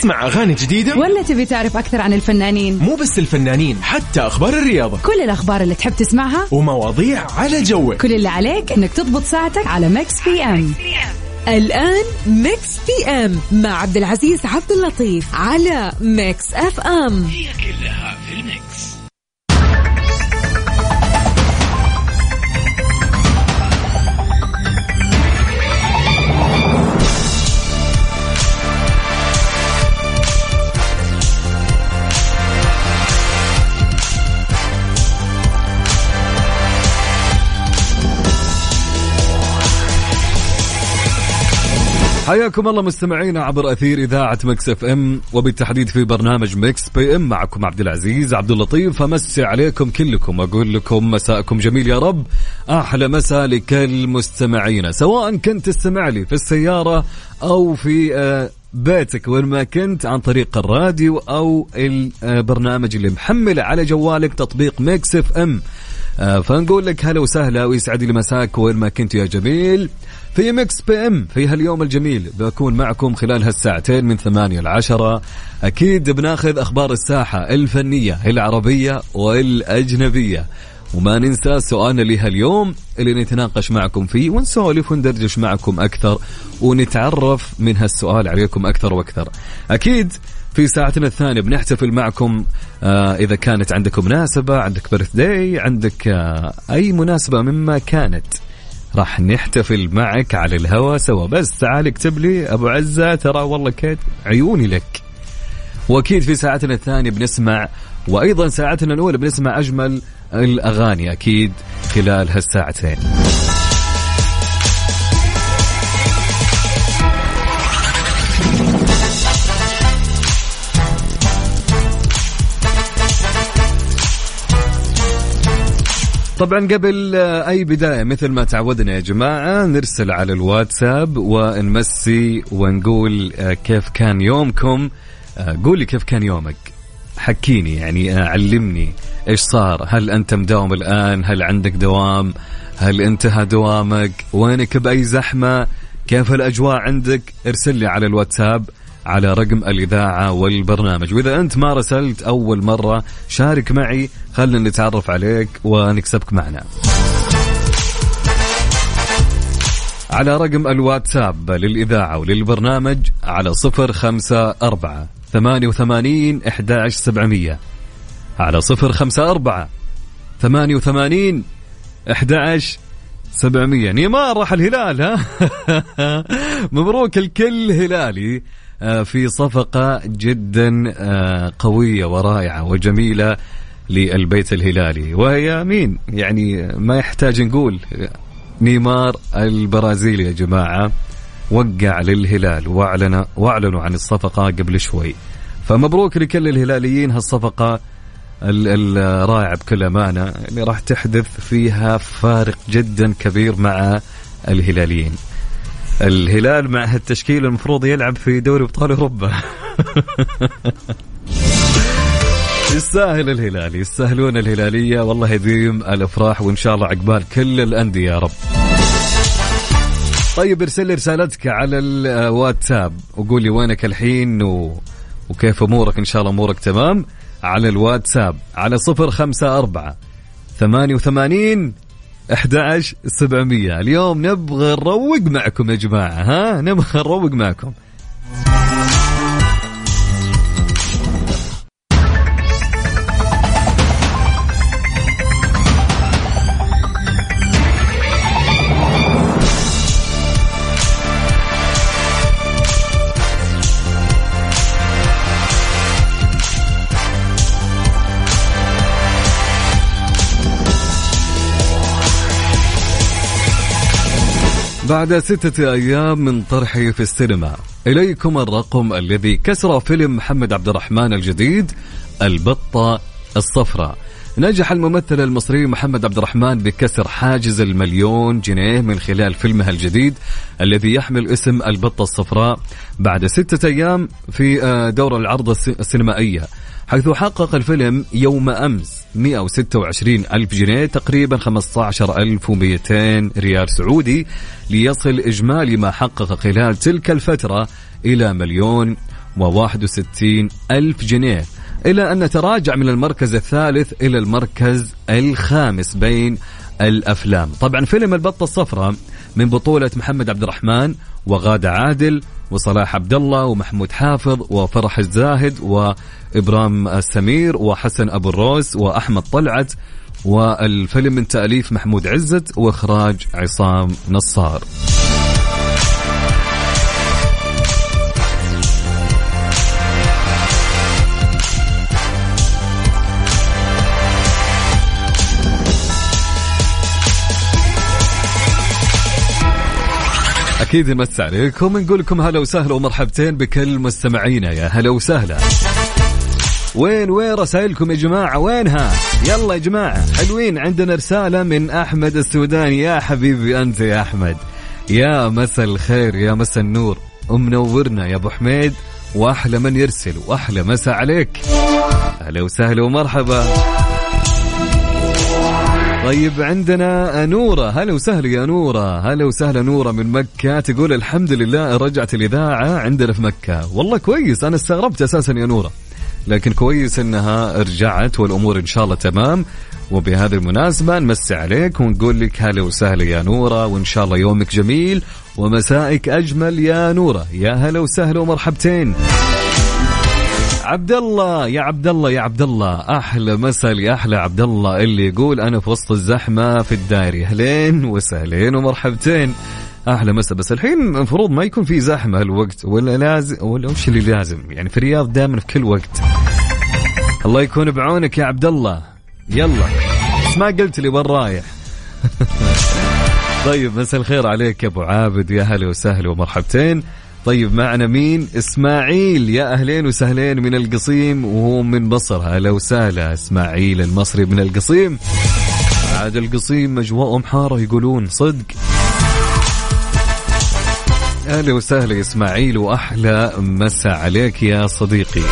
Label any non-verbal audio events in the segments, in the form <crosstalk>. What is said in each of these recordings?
تسمع أغاني جديدة؟ ولا تبي تعرف أكثر عن الفنانين؟ مو بس الفنانين حتى أخبار الرياضة. كل الأخبار اللي تحب تسمعها؟ ومواضيع على جوك. كل اللي عليك إنك تضبط ساعتك على ميكس بي إم. الآن ميكس بي إم مع عبد العزيز عبد اللطيف على ميكس إف إم. هي كلها في الميكس. حياكم الله مستمعينا عبر أثير إذاعة مكس إف إم وبالتحديد في برنامج مكس بي إم معكم عبد العزيز عبد اللطيف. أمسي عليكم كلكم أقول لكم مساءكم جميل يا رب. أحلى مساء لكل مستمعينا سواء كنت تستمع لي في السيارة أو في آه، بيتك وين ما كنت عن طريق الراديو أو البرنامج اللي محمله على جوالك تطبيق ميكس إف إم. آه، فنقول لك هلا وسهلا ويسعد لي مساك وين ما كنت يا جميل. في مكس بي إم في هاليوم الجميل. بكون معكم خلال هالساعتين من ثمانية لعشرة أكيد بناخذ أخبار الساحة الفنية العربية والأجنبية. وما ننسى سؤالنا لهاليوم اللي نتناقش معكم فيه ونسولف وندردش معكم أكثر ونتعرف من هالسؤال عليكم أكثر وأكثر. أكيد في ساعتنا الثانية بنحتفل معكم آه إذا كانت عندكم مناسبة عندك birthday عندك آه أي مناسبة مما كانت. راح نحتفل معك على الهوا سوا. بس تعال اكتب لي أبو عزة ترى والله كيت عيوني لك. وأكيد في ساعتنا الثانية بنسمع وأيضا ساعتنا الأولى بنسمع أجمل الأغاني أكيد خلال هالساعتين. طبعا قبل أي بداية مثل ما تعودنا يا جماعة نرسل على الواتساب ونمسي ونقول آه، كيف كان يومكم؟ آه، قولي كيف كان يومك؟ حكيني يعني آه، علمني إيش صار؟ هل أنت مداوم الآن؟ هل عندك دوام؟ هل انتهى دوامك؟ وينك بأي زحمة؟ كيف الأجواء عندك؟ ارسل لي على الواتساب. على رقم الإذاعة والبرنامج. وإذا أنت ما رسلت أول مرة شارك معي. خلنا نتعرف عليك ونكسبك معنا. على رقم الواتساب للإذاعة وللبرنامج على صفر خمسة أربعة ثمانية وثمانين إحداش سبعمية. على صفر خمسة أربعة ثمانية وثمانين إحداش سبعمية. نيمار راح الهلال ها؟ <laughs> مبروك الكل هلالي. في صفقة جدا آه، قوية ورائعة وجميلة للبيت الهلالي. وهي مين؟ يعني ما يحتاج نقول. نيمار البرازيلي يا جماعة وقع للهلال واعلن وأعلنوا عن الصفقة قبل شوي. فمبروك لكل الهلاليين هالصفقة ال- الرائعة بكل أمانة اللي راح تحدث فيها فارق جدا كبير مع الهلاليين. الهلال مع هالتشكيل المفروض يلعب في دوري أبطال أوروبا. <laughs> يستاهل الهلال يستاهلون الهلالية. والله يديم الأفراح وإن شاء الله عقبال كل الأندية يا رب. طيب ارسل لي رسالتك على الواتساب وقول لي وينك الحين و... وكيف أمورك؟ إن شاء الله أمورك تمام. على الواتساب على صفر خمسة أربعة ثمانية وثمانين 11 700 اليوم نبغى نروق معكم يا جماعة ها؟ نبغى نروق معكم. بعد ستة أيام من طرحه في السينما إليكم الرقم الذي كسر فيلم محمد عبد الرحمن الجديد البطة الصفراء. نجح الممثل المصري محمد عبد الرحمن بكسر حاجز المليون جنيه من خلال فيلمه الجديد الذي يحمل اسم البطة الصفراء بعد ستة أيام في آه، دور العرض الس- السينمائية حيث حقق الفيلم يوم أمس. 126 ألف جنيه تقريبا 15200 ريال سعودي ليصل إجمالي ما حقق خلال تلك الفترة إلى مليون و61 ألف جنيه. إلى أن تراجع من المركز الثالث إلى المركز الخامس بين الأفلام. طبعا فيلم البطة الصفراء من بطولة محمد عبد الرحمن وغادة عادل وصلاح عبد الله ومحمود حافظ وفرح الزاهد وإبرام السمير وحسن أبو الروس وأحمد طلعت والفيلم من تأليف محمود عزت وإخراج عصام نصار. أكيد نمس عليكم. نقول لكم هلا وسهلا ومرحبتين بكل مستمعينا. يا هلا وسهلا. وين وين رسائلكم يا جماعة؟ وينها؟ يلا يا جماعة حلوين. عندنا رسالة من أحمد السوداني. يا حبيبي أنت يا أحمد. يا مسا الخير يا مسا النور. ومنورنا يا أبو حميد. وأحلى من يرسل وأحلى مسا عليك. أهلا وسهلا ومرحبا. طيب. عندنا نورة هلا وسهلا يا نورة. هلا وسهلا نورة من مكة. تقول الحمد لله رجعت الإذاعة عندنا في مكة. والله كويس أنا استغربت أساسا يا نورة. لكن كويس إنها رجعت والأمور إن شاء الله تمام. وبهذه المناسبة نمسي عليك ونقول لك هلا وسهلا يا نورة وإن شاء الله يومك جميل ومسائك أجمل يا نورة. يا هلا وسهلا ومرحبتين. عبد الله يا عبد الله يا عبد الله أحلى مساء يا أحلى عبد الله اللي يقول أنا في وسط الزحمة في الدائري أهلين وسهلين ومرحبتين. أحلى مساء. بس الحين المفروض ما يكون في زحمة هالوقت ولا لازم ولا وش اللي لازم؟ يعني في الرياض دائما في كل وقت. الله يكون بعونك يا عبد الله يلا. بس ما قلت لي وين رايح. <laughs> طيب مساء الخير عليك يا أبو عابد. يا هلا وسهلا ومرحبتين. طيب معنا مين؟ إسماعيل. يا أهلين وسهلين من القصيم وهو من مصر هلا وسهلا إسماعيل المصري من القصيم. عاد القصيم اجواءهم حاره يقولون صدق. أهلا وسهلا إسماعيل وأحلى مسا عليك يا صديقي.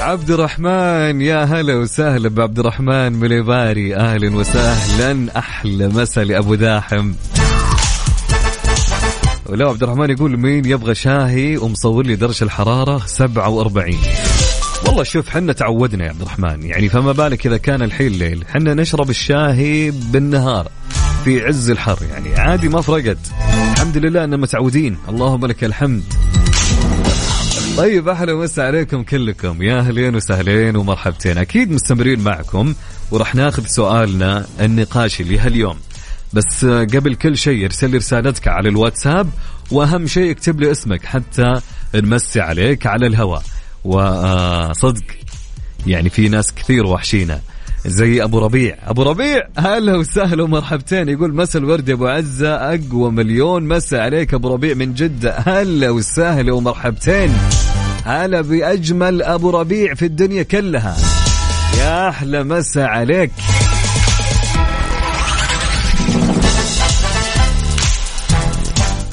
عبد الرحمن يا هلا وسهلا بعبد الرحمن مليباري. أهلا وسهلا أحلى مسا لأبو داحم. ولا عبد الرحمن يقول مين يبغى شاهي ومصور لي درجة الحرارة 47 والله شوف حنا تعودنا يا عبد الرحمن. يعني فما بالك إذا كان الحين ليل. حنا نشرب الشاهي بالنهار في عز الحر يعني عادي ما فرقت. الحمد لله إننا متعودين. اللهم لك الحمد. طيب أهلا ومسا عليكم كلكم. يا أهلين وسهلين ومرحبتين. أكيد مستمرين معكم وراح ناخذ سؤالنا النقاشي لهاليوم. بس قبل كل شيء ارسل لي رسالتك على الواتساب وأهم شيء اكتب لي اسمك حتى نمسي عليك على الهواء. وصدق يعني في ناس كثير وحشينا. زي أبو ربيع. أبو ربيع هلا وسهلا ومرحبتين. يقول مسا الورد يا أبو عزة أقوى مليون. مسا عليك أبو ربيع من جدة. هلا وسهلا ومرحبتين. هلا بأجمل أبو ربيع في الدنيا كلها. يا أحلى مسا عليك.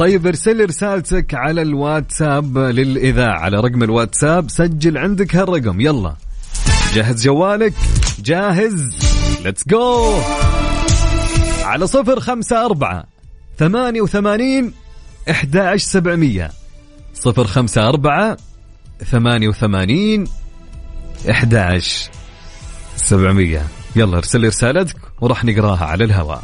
طيب ارسل رسالتك على الواتساب للإذاعة. على رقم الواتساب سجل عندك هالرقم. يلا. جهز جوالك. جاهز. ليتس جو على صفر خمسة أربعة ثمانية وثمانين إحدى سبعمية. صفر خمسة أربعة ثمانية وثمانين إحدى سبعمية. يلا ارسل رسالتك وراح نقراها على الهواء.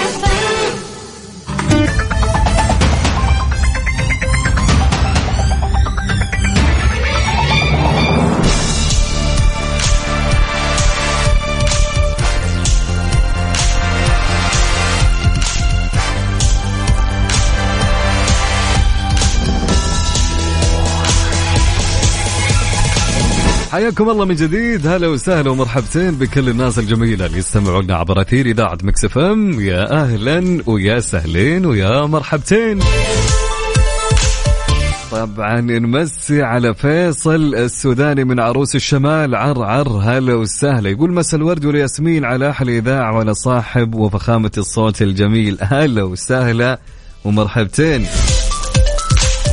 حياكم الله من جديد. هلا وسهلا ومرحبتين بكل الناس الجميلة اللي يستمعوا لنا عبر أثير إذاعة مكس إف إم. يا أهلا ويا سهلين ويا مرحبتين. طبعا نمسي على فيصل السوداني من عروس الشمال. عر عر هلا وسهلا. يقول مسا الورد والياسمين على أحلى إذاعة وعلى صاحب وفخامة الصوت الجميل. هلا وسهلا ومرحبتين.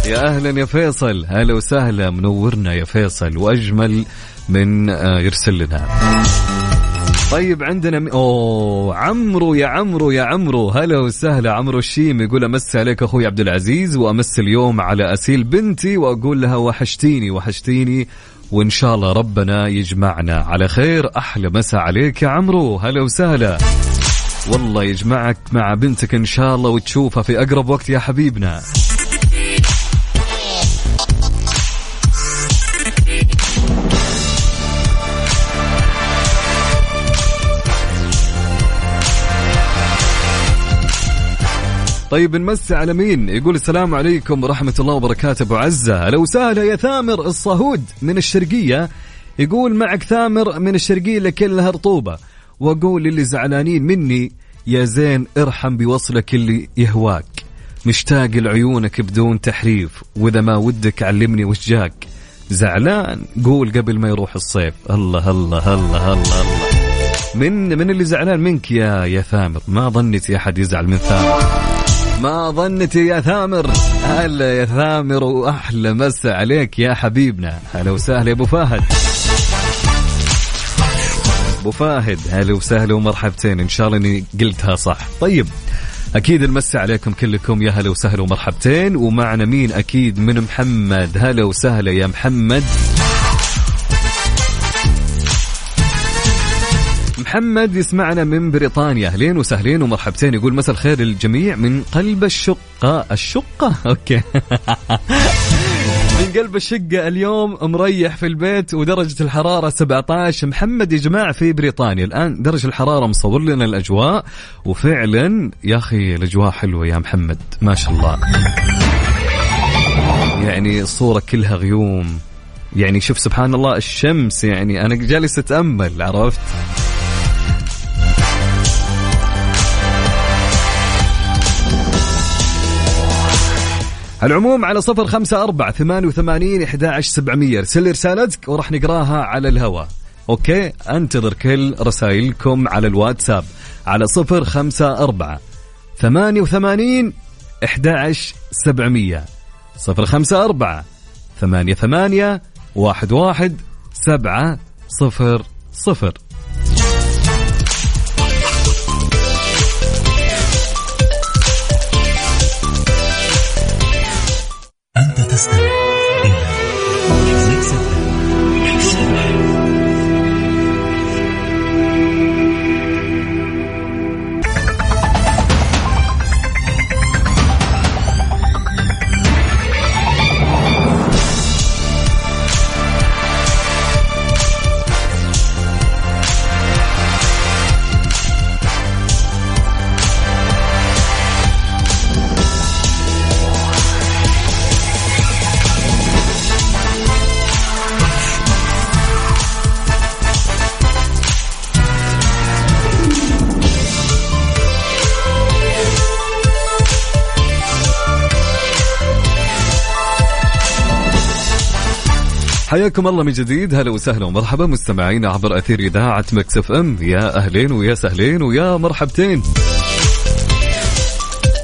يا أهلا يا فيصل. هلا وسهلا. منورنا يا فيصل. وأجمل من آه، يرسل لنا. طيب عندنا م... أوه عمرو يا عمرو يا عمرو. هلا وسهلا. عمرو الشيم يقول أمس عليك أخوي عبد العزيز وأمس اليوم على أسيل بنتي وأقول لها وحشتيني وحشتيني وإن شاء الله ربنا يجمعنا. على خير أحلى مسا عليك يا عمرو. هلا وسهلا. والله يجمعك مع بنتك إن شاء الله وتشوفها في أقرب وقت يا حبيبنا. طيب نمسي على مين؟ يقول السلام عليكم ورحمة الله وبركاته أبو عزة. لو سهلة يا ثامر الصهود من الشرقية. يقول معك ثامر من الشرقية اللي كلها رطوبة وأقول اللي زعلانين مني يا زين ارحم بوصلك اللي يهواك. مشتاق لعيونك بدون تحريف وإذا ما ودك علمني وش جاك. زعلان قول قبل ما يروح الصيف. الله الله الله الله الله. من من اللي زعلان منك يا يا ثامر؟ ما ظنيت أحد يزعل من ثامر. ما ظنيت يا ثامر؟ هلا يا ثامر واحلى مسا عليك يا حبيبنا؟ هلا وسهلا يا أبو فهد. أبو فهد هلا وسهلا ومرحبتين. إن شاء الله إني قلتها صح. طيب أكيد المسا عليكم كلكم يا هلا وسهلا ومرحبتين. ومعنا مين أكيد؟ من محمد. هلا وسهلا يا محمد. محمد يسمعنا من بريطانيا. أهلين وسهلين ومرحبتين. يقول مساء الخير للجميع من قلب الشقة. الشقة؟ أوكي. <laughs> من قلب الشقة اليوم مريح في البيت ودرجة الحرارة 17 محمد يا جماعة في بريطانيا. الآن درجة الحرارة مصور لنا الأجواء وفعلا يا أخي الأجواء حلوة يا محمد. ما شاء الله. يعني الصورة كلها غيوم. يعني شوف سبحان الله الشمس يعني أنا جالس أتأمل عرفت؟ العموم على صفر خمسة أربعة ثمانية وثمانين إحدى سبعمية. ارسل رسالتك وراح نقراها على الهواء. أوكي؟ أنتظر كل رسائلكم على الواتساب على صفر خمسة أربعة ثمانية وثمانين إحدى سبعمية. صفر خمسة أربعة ثمانية ثمانية واحد واحد سبعة صفر صفر. حياكم الله من جديد. هلا وسهلا ومرحبا مستمعينا عبر أثير إذاعة مكس إف إم. يا أهلين ويا سهلين ويا مرحبتين.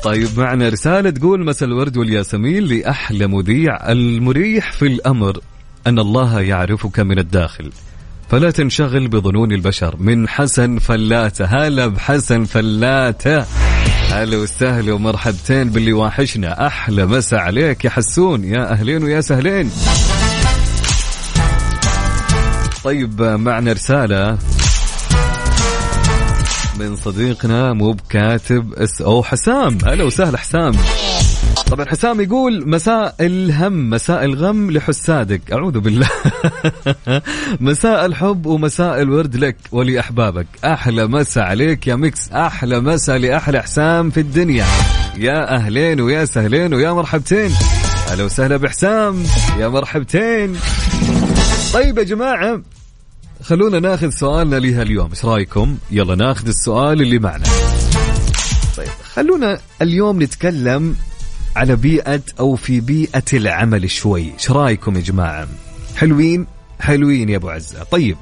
طيب معنا رسالة تقول مساء الورد والياسمين لأحلى مذيع المريح في الأمر أن الله يعرفك من الداخل. فلا تنشغل بظنون البشر. من حسن فلاتة. هلا بحسن فلاتة. هلا وسهلا ومرحبتين باللي واحشنا. أحلى مسا عليك يا حسون. يا أهلين ويا سهلين. طيب معنا رسالة من صديقنا مو بكاتب اس أو حسام. هلا وسهلا حسام. طبعا حسام يقول مساء الهم مساء الغم لحسادك. أعوذ بالله. <laughs> مساء الحب ومساء الورد لك ولأحبابك. أحلى مساء عليك يا Mix أحلى مساء لأحلى حسام في الدنيا. يا أهلين ويا سهلين ويا مرحبتين. أهلا وسهلا بحسام. يا مرحبتين. طيب يا جماعة خلونا ناخذ سؤالنا لها اليوم. إيش رأيكم؟ يلا ناخذ السؤال اللي معنا. طيب خلونا اليوم نتكلم على بيئة أو في بيئة العمل شوي. إيش رأيكم يا جماعة؟ حلوين؟ حلوين يا أبو عزة. طيب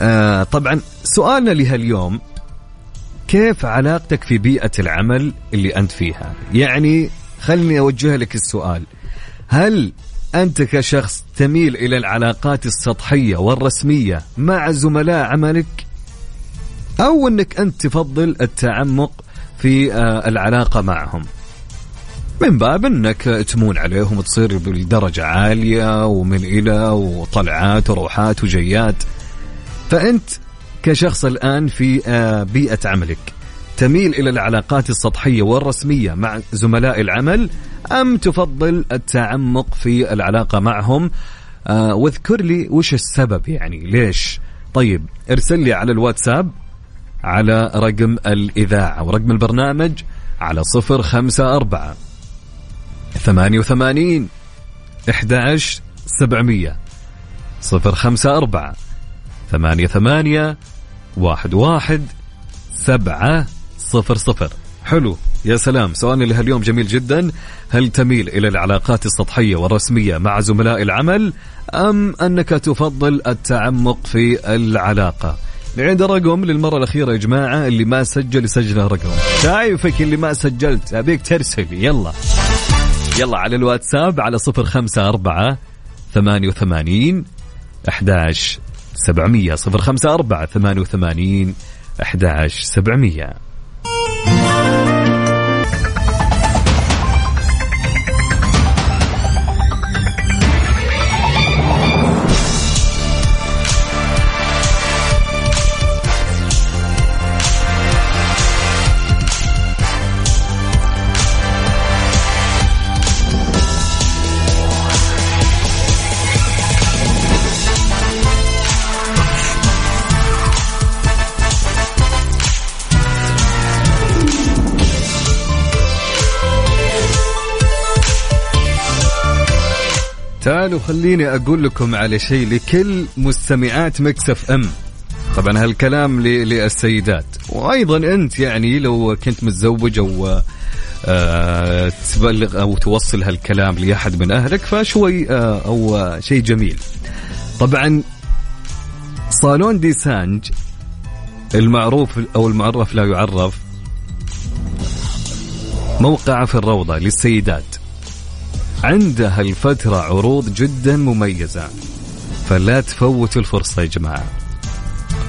آه طبعا سؤالنا لها اليوم كيف علاقتك في بيئة العمل اللي أنت فيها؟ يعني خلني أوجه لك السؤال. هل أنت كشخص تميل إلى العلاقات السطحية والرسمية مع زملاء عملك؟ أو أنك أنت تفضل التعمق في آه، العلاقة معهم؟ من باب إنك تمون عليهم تصير بدرجة عالية ومن إلى وطلعات وروحات وجيات. فأنت كشخص الآن في آه، بيئة عملك تميل إلى العلاقات السطحية والرسمية مع زملاء العمل؟ أم تفضل التعمق في العلاقة معهم؟ آه، واذكر لي وش السبب يعني ليش؟ طيب ارسل لي على الواتساب على رقم الإذاعة ورقم البرنامج على صفر خمسة أربعة ثمانية وثمانين إحدى سبعمية صفر خمسة أربعة ثمانية ثمانية واحد واحد سبعة صفر صفر. حلو. يا سلام. سؤالنا لهاليوم جميل جدا. هل تميل إلى العلاقات السطحية والرسمية مع زملاء العمل أم أنك تفضل التعمق في العلاقة؟ نعيد الرقم للمرة الأخيرة يا جماعة اللي ما سجل يسجل الرقم. شايفك اللي ما سجلت أبيك ترسل. يلا. يلا على الواتساب على صفر خمسة أربعة ثمانية وثمانين أحداش سبعمية. صفر خمسة أربعة ثمانية وثمانين أحداش سبعمية. تعالوا خليني أقول لكم على شيء لكل مستمعات Mix FM. طبعا هالكلام للسيدات. وأيضا أنت يعني لو كنت متزوج أو آه تبلغ أو توصل هالكلام لأحد من أهلك فشوي آه أو شيء جميل. طبعا صالون Dessange المعروف أو المعرف لا يعرف موقعه في الروضة للسيدات. عندها الفترة عروض جدا مميزة. فلا تفوتوا الفرصة يا جماعة.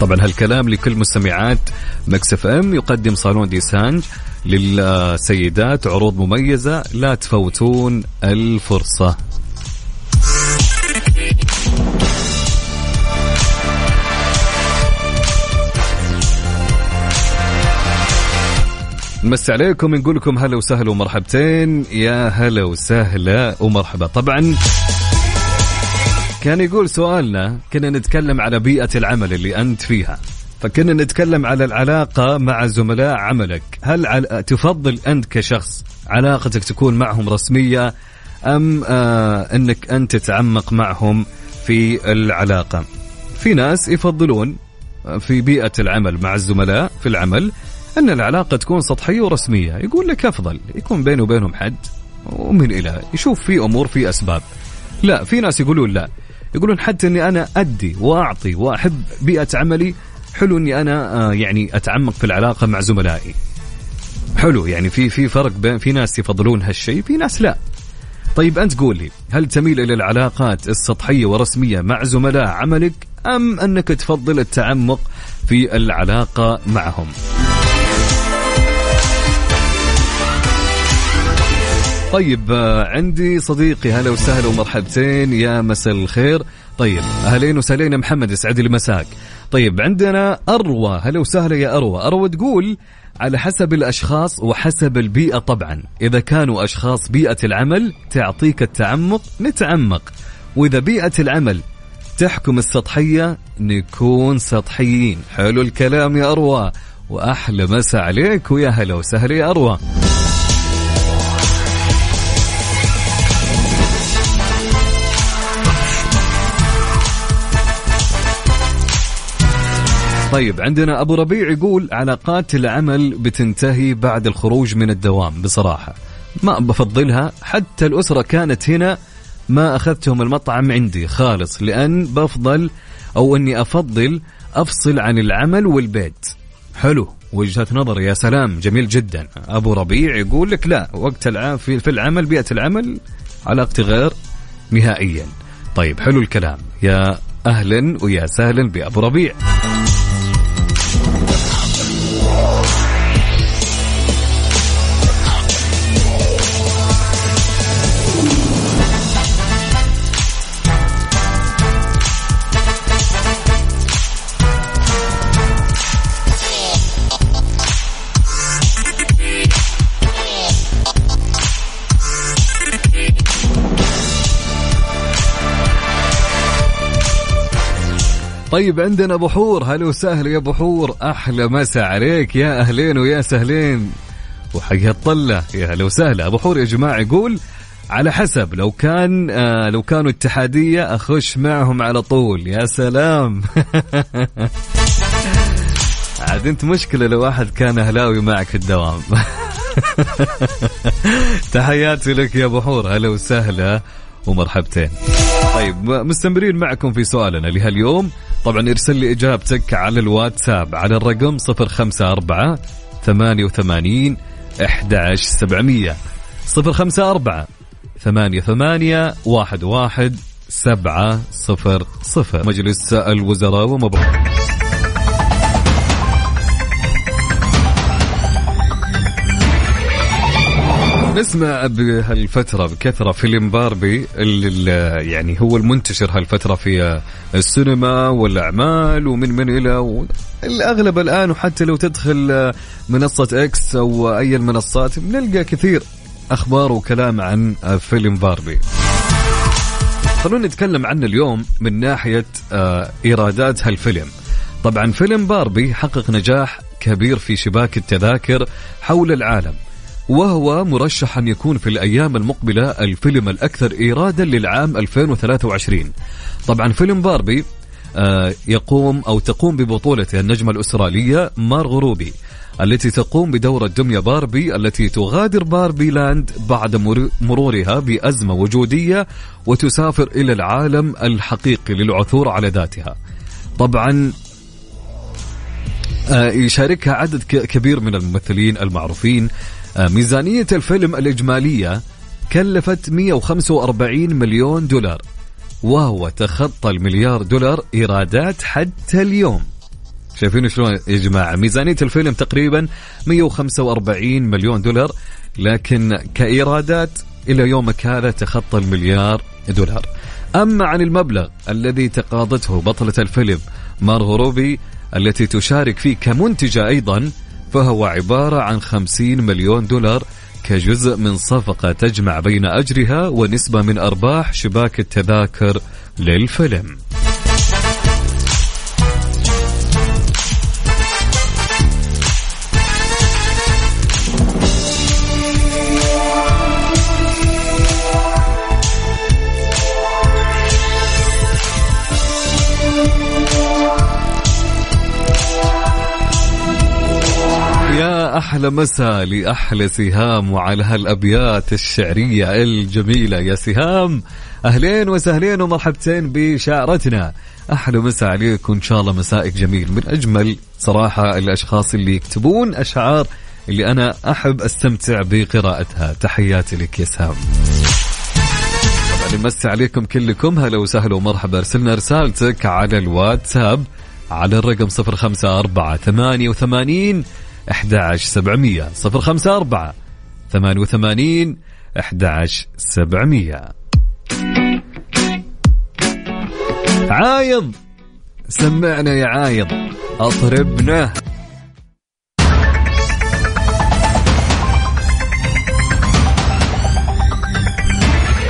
طبعا هالكلام لكل مستمعات Mix FM يقدم صالون Dessange للسيدات عروض مميزة لا تفوتون الفرصة. نمسي عليكم نقول لكم هلا وسهلا ومرحبتين. يا هلا وسهلا ومرحبا. طبعا كان يقول سؤالنا كنا نتكلم على بيئة العمل اللي أنت فيها. فكنا نتكلم على العلاقة مع زملاء عملك. هل. تفضل أنت كشخص علاقتك تكون معهم رسمية أم آه أنك أنت تتعمق معهم في العلاقة؟ في ناس يفضلون في بيئة العمل مع الزملاء في العمل أن العلاقة تكون سطحية ورسمية. يقول لك أفضل يكون بينه وبينهم حد ومن إلى يشوف في أمور في أسباب. لا في ناس يقولون لا. يقولون حتى أني أنا أدي وأعطي وأحب بيئة عملي حلو أني أنا آه، يعني أتعمق في العلاقة مع زملائي. حلو يعني في في فرق بين في ناس يفضلون هالشيء في ناس لا. طيب أنت قول لي هل تميل إلى العلاقات السطحية ورسمية مع زملاء عملك أم أنك تفضل التعمق في العلاقة معهم؟ طيب آه، عندي صديقي هلا وسهلا ومرحبتين يا مساء الخير. طيب أهلين وسهلين محمد يسعد لي مساك. طيب عندنا أروى هلا وسهلا يا أروى. أروى تقول على حسب الأشخاص وحسب البيئة طبعا. إذا كانوا أشخاص بيئة العمل تعطيك التعمق نتعمق وإذا بيئة العمل تحكم السطحية نكون سطحيين. حلو الكلام يا أروى. وأحلى مسا عليك ويا هلا وسهلا يا أروى. طيب عندنا أبو ربيع يقول علاقات العمل بتنتهي بعد الخروج من الدوام. بصراحة ما بفضلها حتى الأسرة كانت هنا ما أخذتهم المطعم عندي خالص لأن بفضل أو أني أفضل أفصل عن العمل والبيت. حلو وجهة نظر يا سلام جميل جدا. أبو ربيع يقول لك لا وقت العام في العمل بيئة العمل علاقتي غير نهائيا. طيب حلو الكلام. يا أهلا ويا سهلا بأبو ربيع. Oh. طيب عندنا أبو حور. هلا وسهلا يا أبو حور. أحلى مسا عليك. يا أهلين ويا سهلين. وحيا الطله يا هلا وسهلا. أبو حور يا جماعة يقول على حسب. لو كان آه لو كانوا اتحادية أخش معهم على طول. يا سلام. <laughs> عاد أنت مشكلة لو واحد كان أهلاوي معك في الدوام. <laughs> تحياتي لك يا بحور هلا وسهلا. ومرحبتين. طيب مستمرين معكم في سؤالنا لهاليوم. طبعا ارسل لي إجابتك على الواتساب على الرقم 054 88 11700 054 ثمانية ثمانية واحد واحد سبعة صفر صفر. مجلس الوزراء ومبروك نسمع بهالفترة بكثرة فيلم باربي اللي يعني هو المنتشر هالفترة في السينما والأعمال ومن من إلى الأغلب الآن وحتى لو تدخل منصة إكس أو أي المنصات بنلقى كثير أخبار وكلام عن فيلم باربي خلونا نتكلم عنه اليوم من ناحية آه، إيرادات هالفيلم. طبعا فيلم باربي حقق نجاح كبير في شباك التذاكر حول العالم. وهو مرشح أن يكون في الأيام المقبلة الفيلم الأكثر إيرادا للعام 2023 طبعا فيلم باربي آه، يقوم أو تقوم ببطولة النجمة الأسترالية مارغو روبي التي تقوم بدور دمية باربي التي تغادر باربي لاند بعد مرورها بأزمة وجودية وتسافر إلى العالم الحقيقي للعثور على ذاتها. طبعا آه، يشاركها عدد كبير من الممثلين المعروفين ميزانية الفيلم الإجمالية كلفت 145 مليون دولار وهو تخطى المليار دولار إيرادات حتى اليوم. شايفين شلون يا جماعة؟ ميزانية الفيلم تقريبا 145 مليون دولار لكن كإيرادات إلى يومك هذا تخطى المليار دولار. أما عن المبلغ الذي تقاضته بطلة الفيلم مارغو روبي التي تشارك فيه كمنتجة أيضا فهو عبارة عن 50 مليون دولار كجزء من صفقة تجمع بين أجرها ونسبة من أرباح شباك التذاكر للفيلم. أحلى مساء لأحلى سهام وعلى هالأبيات الشعرية الجميلة. يا سهام أهلين وسهلين ومرحبتين بشعرتنا. أحلى مساء عليك وإن شاء الله مسائك جميل. من أجمل صراحة الأشخاص اللي يكتبون أشعار اللي أنا أحب أستمتع بقراءتها. تحياتي لك يا سهام. طبعا نمسي عليكم كلكم. هلا وسهلا ومرحبا. أرسلنا رسالتك على الواتساب على الرقم 054 88 11700 054 88 11700 عايض سمعنا يا عايض أطربنا.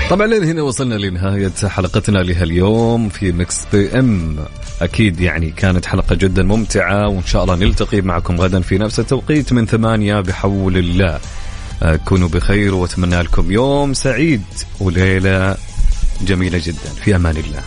طبعا لين هنا وصلنا لنهاية حلقتنا لهاليوم في Mix FM أكيد يعني كانت حلقة جدا ممتعة وإن شاء الله نلتقي معكم غدا في نفس التوقيت من ثمانية بحول الله. آه، كونوا بخير وأتمنى لكم يوم سعيد وليلة جميلة جدا. في أمان الله.